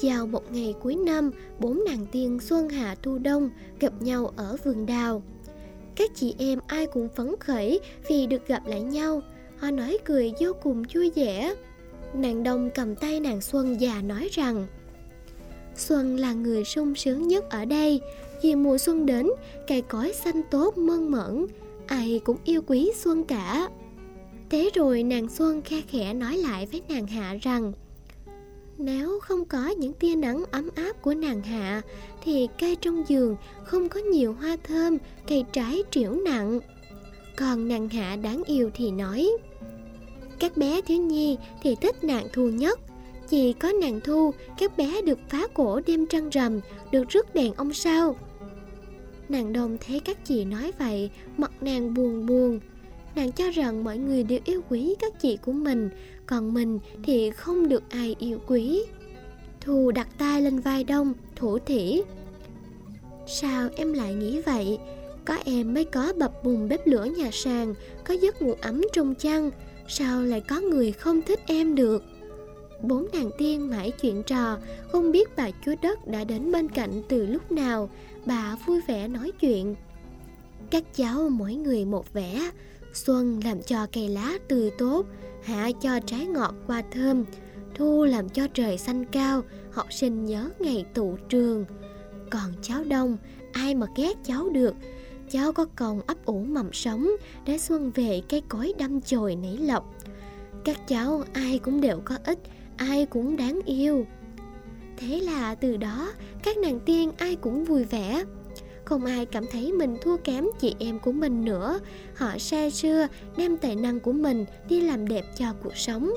Chào một ngày cuối năm, bốn nàng tiên xuân hạ thu đông gặp nhau ở vườn đào. Các chị em ai cũng phấn khởi vì được gặp lại nhau. Họ nói cười vô cùng vui vẻ. Nàng đông cầm tay nàng Xuân và nói rằng Xuân là người sung sướng nhất ở đây Vì mùa xuân đến, cây cối xanh tốt mơn mởn Ai cũng yêu quý Xuân cả Thế rồi nàng Xuân khe khẽ nói lại với nàng Hạ rằng nếu không có những tia nắng ấm áp của nàng Hạ Thì cây trong giường không có nhiều hoa thơm, cây trái triểu nặng. Còn nàng Hạ đáng yêu thì nói Các bé thiếu nhi thì thích nàng Thu nhất. Chỉ có nàng Thu, các bé được phá cổ đêm trăng rằm, được rước đèn ông sao? Nàng đồng thấy các chị nói vậy, mặt nàng buồn buồn. Nàng cho rằng mọi người đều yêu quý các chị của mình Còn mình thì không được ai yêu quý. Thù đặt tay lên vai Đông, thủ thỉ. Sao em lại nghĩ vậy? Có em mới có bập bùng bếp lửa nhà sàn Có giấc ngủ ấm trong chăn. Sao lại có người không thích em được? Bốn nàng tiên mãi chuyện trò Không biết bà chúa đất đã đến bên cạnh từ lúc nào. Bà vui vẻ nói chuyện. Các cháu mỗi người một vẻ Xuân làm cho cây lá tươi tốt, hạ cho trái ngọt qua thơm, thu làm cho trời xanh cao, học sinh nhớ ngày tụ trường. Còn cháu đông, ai mà ghét cháu được, cháu có công ấp ủ mầm sống để xuân về cây cối đâm chồi nảy lộc. Các cháu ai cũng đều có ích, ai cũng đáng yêu. Thế là từ đó các nàng tiên ai cũng vui vẻ không ai cảm thấy mình thua kém chị em của mình nữa. Họ say sưa đem tài năng của mình đi làm đẹp cho cuộc sống.